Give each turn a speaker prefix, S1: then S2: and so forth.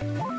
S1: Bye.